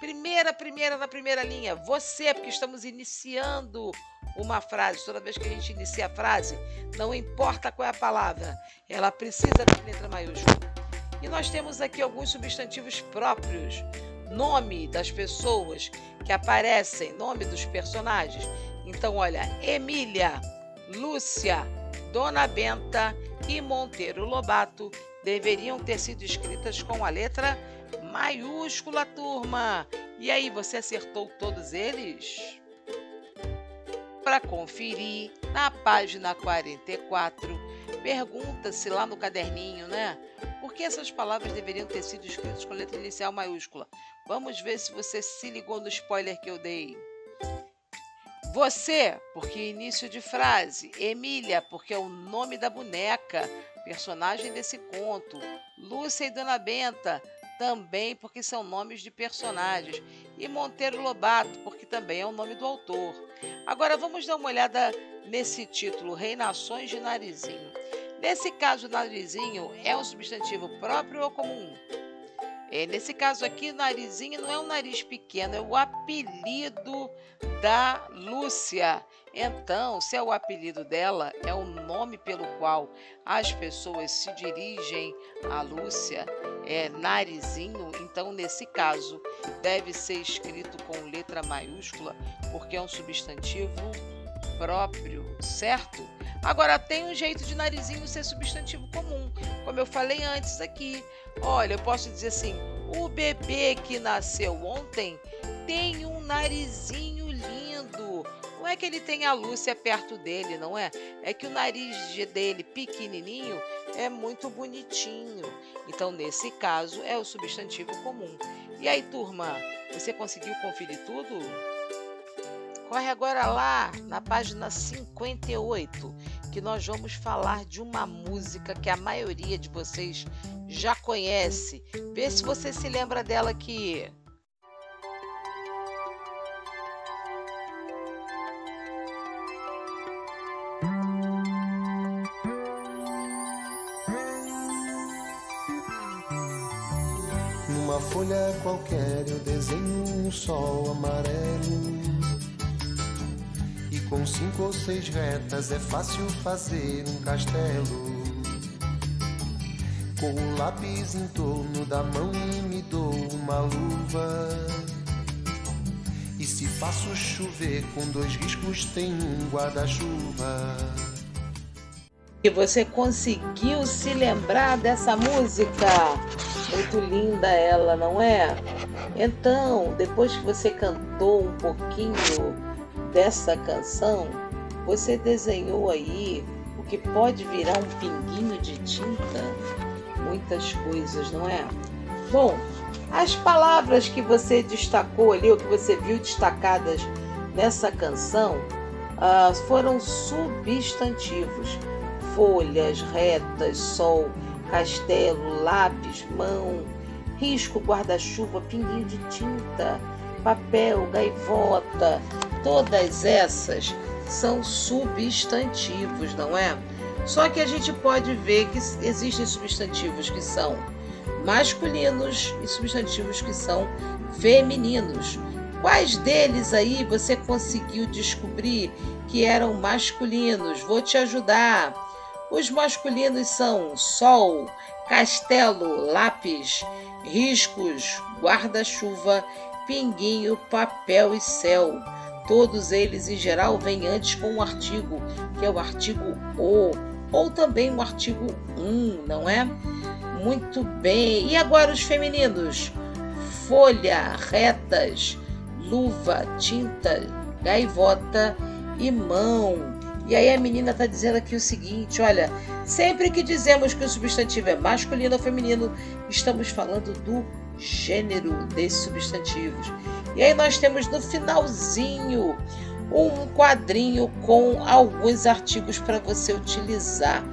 [SPEAKER 2] Primeira, primeira, na primeira linha, você, porque estamos iniciando uma frase. Toda vez que a gente inicia a frase, não importa qual é a palavra, ela precisa da letra maiúscula. E nós temos aqui alguns substantivos próprios, nome das pessoas que aparecem, nome dos personagens. Então, olha, Emília, Lúcia, Dona Benta e Monteiro Lobato deveriam ter sido escritas com a letra maiúscula, turma. E aí, você acertou todos eles? Para conferir, na página 44, pergunta-se lá no caderninho, né? Por que essas palavras deveriam ter sido escritas com letra inicial maiúscula? Vamos ver se você se ligou no spoiler que eu dei. Você, porque início de frase. Emília, porque é o nome da boneca, personagem desse conto. Lúcia e Dona Benta, também porque são nomes de personagens, e Monteiro Lobato, porque também é o nome do autor. Agora vamos dar uma olhada nesse título, Reinações de Narizinho. Nesse caso, narizinho é um substantivo próprio ou comum? É, nesse caso aqui, narizinho não é um nariz pequeno, é o apelido da Lúcia. Então, se é o apelido dela, é o nome pelo qual as pessoas se dirigem a Lúcia, é narizinho, então nesse caso deve ser escrito com letra maiúscula, porque é um substantivo próprio, certo? Agora tem um jeito de narizinho ser substantivo comum, como eu falei antes aqui. Olha, eu posso dizer assim: o bebê que nasceu ontem tem um narizinho lindo. Não é que ele tenha a Lúcia perto dele, não é? É que o nariz dele pequenininho é muito bonitinho. Então, nesse caso, é o substantivo comum. E aí, turma, você conseguiu conferir tudo? Corre agora lá na página 58, que nós vamos falar de uma música que a maioria de vocês já conhece. Vê se você se lembra dela aqui.
[SPEAKER 3] Numa folha qualquer eu desenho um sol amarelo. Com cinco ou seis retas é fácil fazer um castelo. Com o lápis em torno da mão e me dou uma luva. E se faço chover com dois riscos, tem um guarda-chuva.
[SPEAKER 2] E você conseguiu se lembrar dessa música? Muito linda ela, não é? Então, depois que você cantou um pouquinho dessa canção, você desenhou aí o que pode virar um pinguinho de tinta? muitas coisas, não é? Bom, as palavras que você destacou ali, ou que você viu destacadas nessa canção, uh, foram substantivos: folhas, retas, sol, castelo, lápis, mão, risco, guarda-chuva, pinguinho de tinta, papel, gaivota. Todas essas são substantivos, não é? Só que a gente pode ver que existem substantivos que são masculinos e substantivos que são femininos. Quais deles aí você conseguiu descobrir que eram masculinos? Vou te ajudar. Os masculinos são sol, castelo, lápis, riscos, guarda-chuva, pinguinho, papel e céu. Todos eles, em geral, vêm antes com um artigo, que é o artigo o ou também o artigo 1, não é? Muito bem. E agora os femininos? Folha, retas, luva, tinta, gaivota e mão. E aí a menina está dizendo aqui o seguinte: olha, sempre que dizemos que o substantivo é masculino ou feminino, estamos falando do gênero desses substantivos. E aí nós temos no finalzinho um quadrinho com alguns artigos para você utilizar.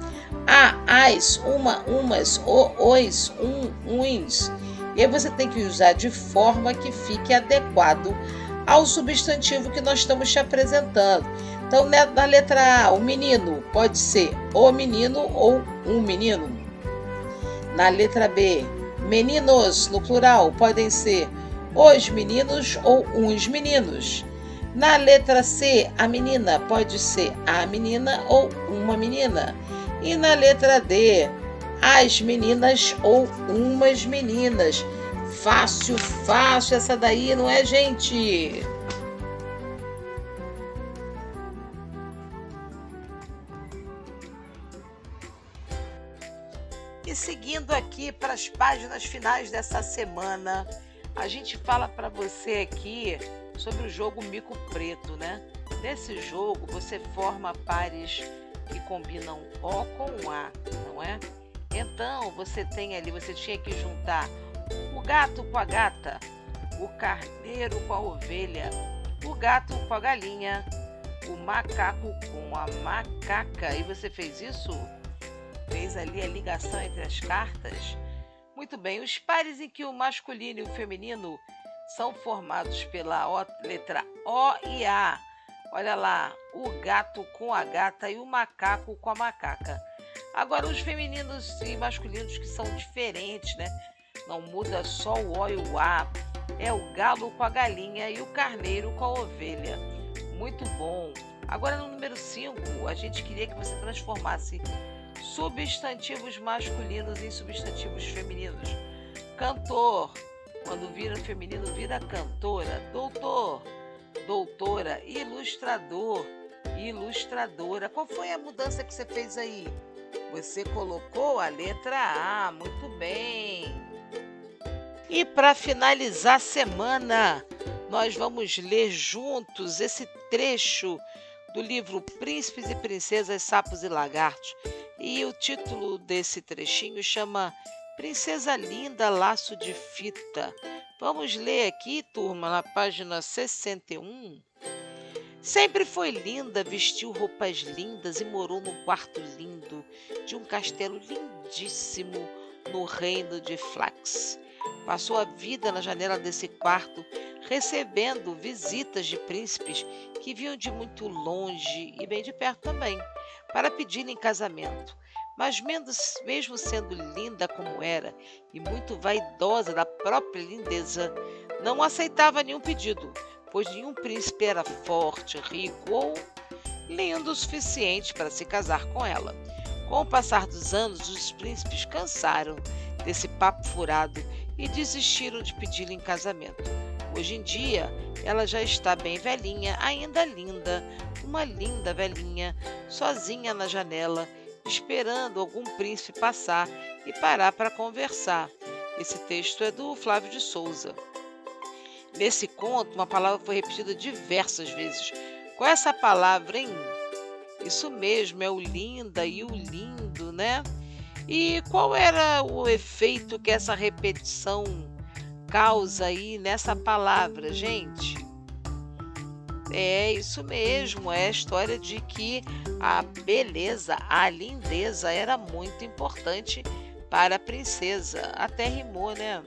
[SPEAKER 2] A, as, uma, umas, o, os, um, uns. E aí você tem que usar de forma que fique adequado ao substantivo que nós estamos te apresentando. Então, né, na letra A, o menino pode ser o menino ou um menino. Na letra B, meninos, no plural, podem ser os meninos ou uns meninos. Na letra C, a menina pode ser a menina ou uma menina. E na letra D, as meninas ou umas meninas. Fácil, fácil essa daí, não é, gente? E seguindo aqui para as páginas finais dessa semana, a gente fala para você aqui sobre o jogo Mico Preto, né? Nesse jogo você forma pares que combinam O com A, não é? Então você tem ali, você tinha que juntar o gato com a gata, o carneiro com a ovelha, o gato com a galinha, o macaco com a macaca. E você fez isso? Fez ali a ligação entre as cartas? Muito bem, os pares em que o masculino e o feminino são formados pela o, letra O e A. Olha lá, o gato com a gata e o macaco com a macaca. Agora, os femininos e masculinos que são diferentes, né? Não muda só o O e o A. É o galo com a galinha e o carneiro com a ovelha. Muito bom. Agora, no número 5, a gente queria que você transformasse substantivos masculinos em substantivos femininos. Cantor, quando vira feminino, vira cantora. Doutor, doutora. Ilustrador, ilustradora. Qual foi a mudança que você fez aí? Você colocou a letra A, muito bem. E para finalizar a semana, nós vamos ler juntos esse trecho do livro Príncipes e Princesas, Sapos e Lagartos. E o título desse trechinho chama Princesa Linda, Laço de Fita. Vamos ler aqui, turma, na página 61. Sempre foi linda, vestiu roupas lindas e morou num quarto lindo de um castelo lindíssimo no reino de Flax. Passou a vida na janela desse quarto, recebendo visitas de príncipes que vinham de muito longe e bem de perto também, para pedir-lhe em casamento. Mas mesmo sendo linda como era e muito vaidosa da própria lindeza, não aceitava nenhum pedido, pois nenhum príncipe era forte, rico ou lindo o suficiente para se casar com ela. Com o passar dos anos, os príncipes cansaram desse papo furado e desistiram de pedi-la em casamento. Hoje em dia, ela já está bem velhinha, ainda linda, uma linda velhinha, sozinha na janela esperando algum príncipe passar e parar para conversar. Esse texto é do Flávio de Souza. Nesse conto, uma palavra foi repetida diversas vezes. Qual é essa palavra, hein? Isso mesmo, é o linda e o lindo, né? E qual era o efeito que essa repetição causa aí nessa palavra, gente? É isso mesmo, é a história de que a beleza, a lindeza era muito importante para a princesa. Até rimou, né?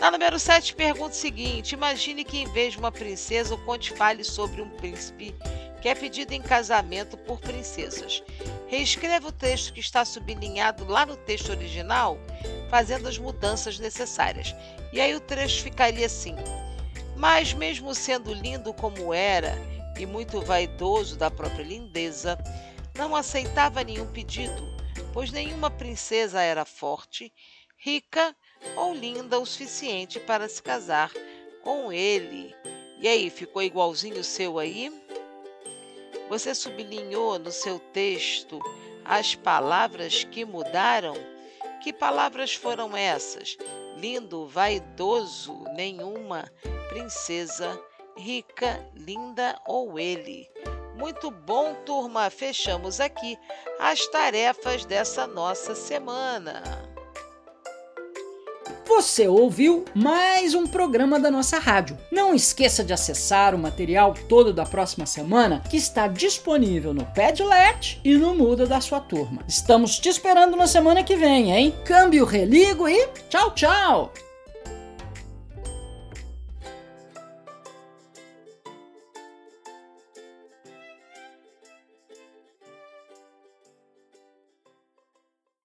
[SPEAKER 2] Na número 7, pergunta o seguinte: imagine que em vez de uma princesa, o conte fale sobre um príncipe que é pedido em casamento por princesas. Reescreva o texto que está sublinhado lá no texto original, fazendo as mudanças necessárias. E aí o trecho ficaria assim: mas, mesmo sendo lindo como era e muito vaidoso da própria lindeza, não aceitava nenhum pedido, pois nenhuma princesa era forte, rica ou linda o suficiente para se casar com ele. E aí, ficou igualzinho o seu aí? Você sublinhou no seu texto as palavras que mudaram? Que palavras foram essas? Lindo, vaidoso, nenhuma princesa, rica, linda ou ele. Muito bom, turma. Fechamos aqui as tarefas dessa nossa semana.
[SPEAKER 4] Você ouviu mais um programa da nossa rádio. Não esqueça de acessar o material todo da próxima semana que está disponível no Padlet e no Muda da sua turma. Estamos te esperando na semana que vem, hein? Câmbio, religo e tchau, tchau!